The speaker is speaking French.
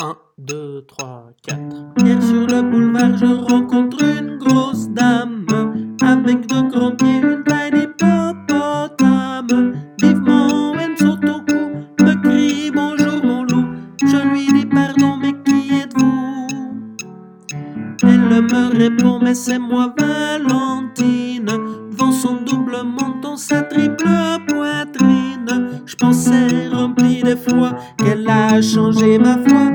1, 2, 3, 4. Hier sur le boulevard, je rencontre une grosse dame avec de grands pieds, une pleine hippopotame. Vivement, elle sur ton cou me crie bonjour, mon loup. Je lui dis pardon, mais qui êtes-vous? Elle me répond, mais c'est moi, Valentine. Devant son double menton, sa triple poitrine. Je pensais rempli des fois qu'elle a changé ma foi.